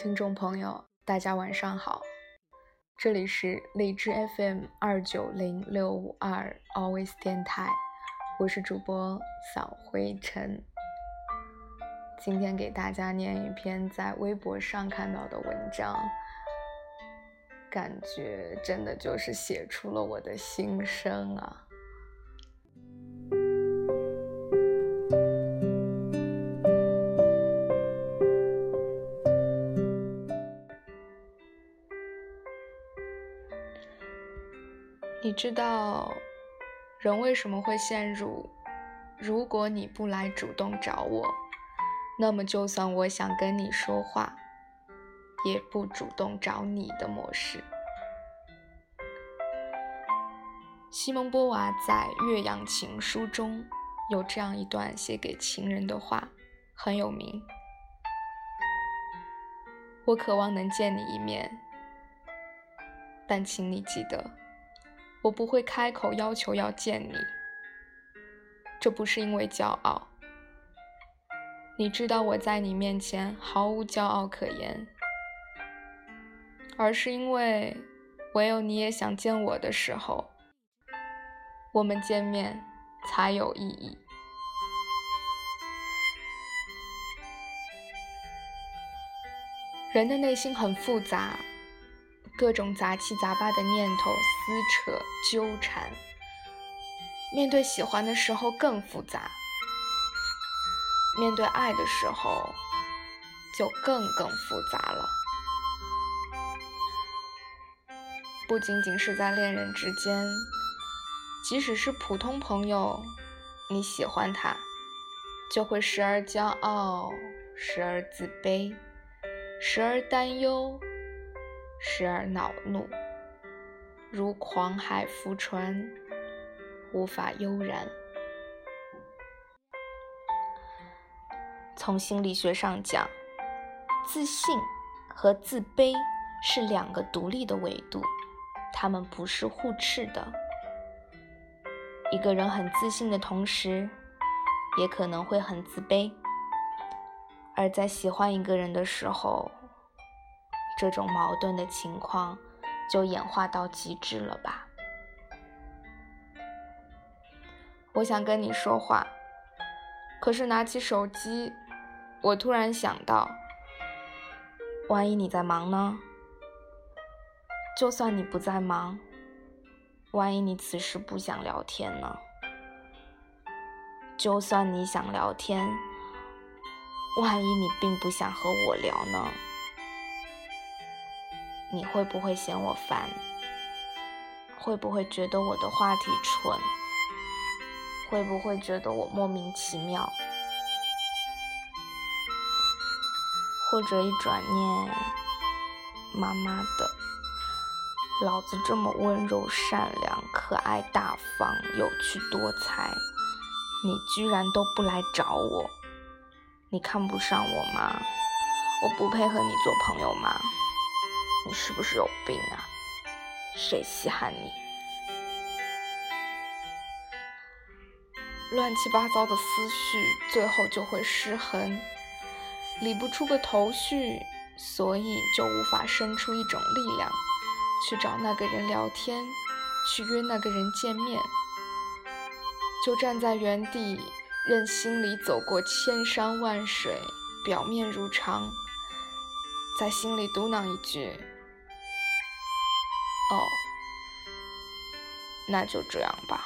听众朋友，大家晚上好，这里是荔枝 FM 二九零六五二 Always 电台，我是主播扫灰尘。今天给大家念一篇在微博上看到的文章，感觉真的就是写出了我的心声啊。你知道人为什么会陷入“如果你不来主动找我，那么就算我想跟你说话，也不主动找你”的模式？西蒙波娃在《岳阳情书》中有这样一段写给情人的话，很有名：“我渴望能见你一面，但请你记得。”我不会开口要求要见你，这不是因为骄傲。你知道我在你面前毫无骄傲可言，而是因为唯有你也想见我的时候，我们见面才有意义。人的内心很复杂。各种杂七杂八的念头撕扯纠缠，面对喜欢的时候更复杂，面对爱的时候就更更复杂了。不仅仅是在恋人之间，即使是普通朋友，你喜欢他，就会时而骄傲，时而自卑，时而担忧。时而恼怒，如狂海浮船，无法悠然。从心理学上讲，自信和自卑是两个独立的维度，它们不是互斥的。一个人很自信的同时，也可能会很自卑，而在喜欢一个人的时候。这种矛盾的情况就演化到极致了吧？我想跟你说话，可是拿起手机，我突然想到，万一你在忙呢？就算你不在忙，万一你此时不想聊天呢？就算你想聊天，万一你并不想和我聊呢？你会不会嫌我烦？会不会觉得我的话题蠢？会不会觉得我莫名其妙？或者一转念，妈妈的，老子这么温柔、善良、可爱、大方、有趣、多才，你居然都不来找我？你看不上我吗？我不配和你做朋友吗？你是不是有病啊？谁稀罕你？乱七八糟的思绪，最后就会失衡，理不出个头绪，所以就无法生出一种力量，去找那个人聊天，去约那个人见面，就站在原地，任心里走过千山万水，表面如常。在心里嘟囔一句：“哦，那就这样吧。”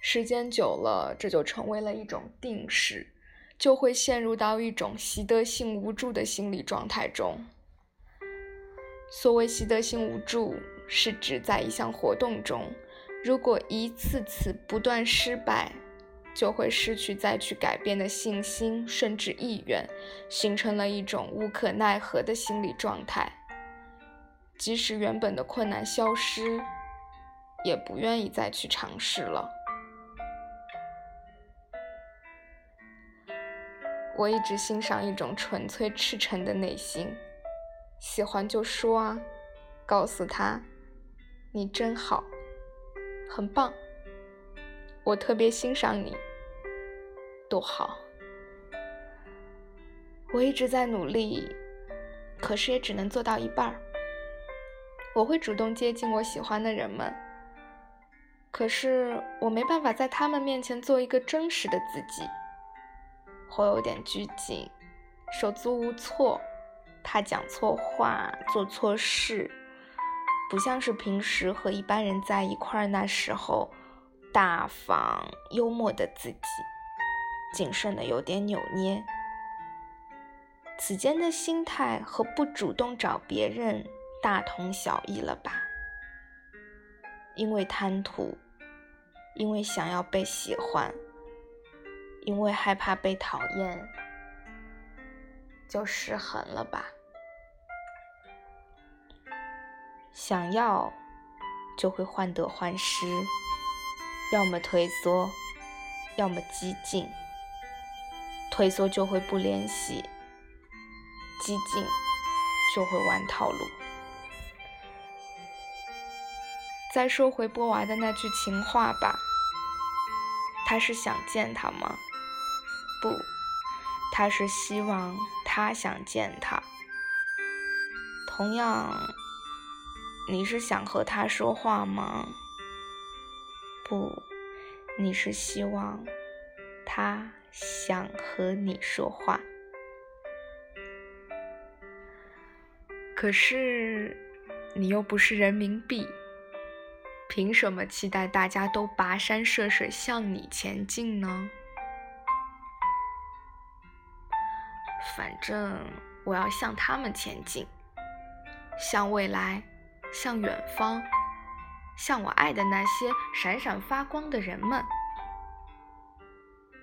时间久了，这就成为了一种定式，就会陷入到一种习得性无助的心理状态中。所谓习得性无助，是指在一项活动中，如果一次次不断失败。就会失去再去改变的信心，甚至意愿，形成了一种无可奈何的心理状态。即使原本的困难消失，也不愿意再去尝试了。我一直欣赏一种纯粹赤诚的内心，喜欢就说啊，告诉他，你真好，很棒。我特别欣赏你，多好！我一直在努力，可是也只能做到一半儿。我会主动接近我喜欢的人们，可是我没办法在他们面前做一个真实的自己。会有点拘谨，手足无措，怕讲错话、做错事，不像是平时和一般人在一块儿那时候大方幽默的自己，谨慎的有点扭捏。此间的心态和不主动找别人大同小异了吧？因为贪图，因为想要被喜欢。因为害怕被讨厌，就失衡了吧？想要，就会患得患失，要么退缩，要么激进。退缩就会不联系，激进就会玩套路。再说回波娃的那句情话吧，他是想见他吗？不，他是希望他想见他。同样，你是想和他说话吗？不，你是希望他想和你说话。可是，你又不是人民币，凭什么期待大家都跋山涉水向你前进呢？反正我要向他们前进，向未来，向远方，向我爱的那些闪闪发光的人们。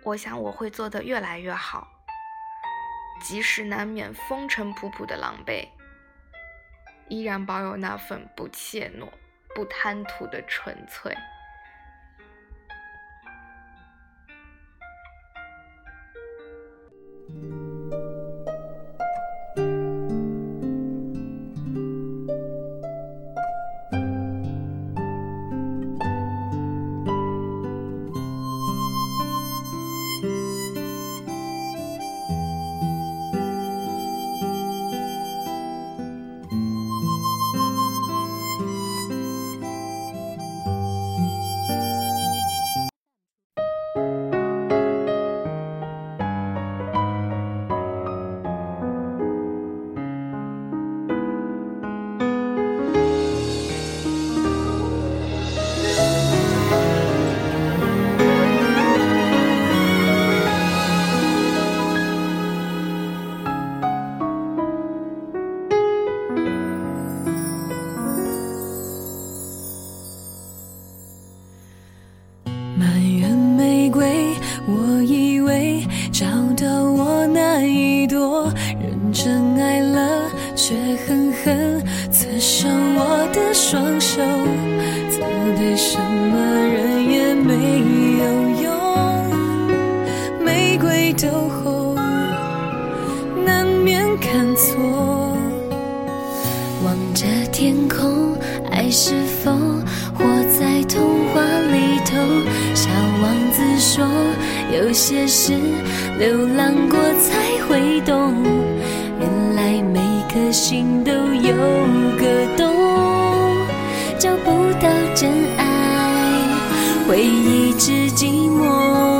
我想我会做得越来越好，即使难免风尘仆仆的狼狈，依然保有那份不怯懦、不贪图的纯粹。狠狠刺伤我的双手，责备什么人也没有用。玫瑰都红，难免看错。望着天空，爱是否活在童话里头？小王子说，有些事流浪过才会懂。原来没。颗心都有个洞，找不到真爱，会一直寂寞。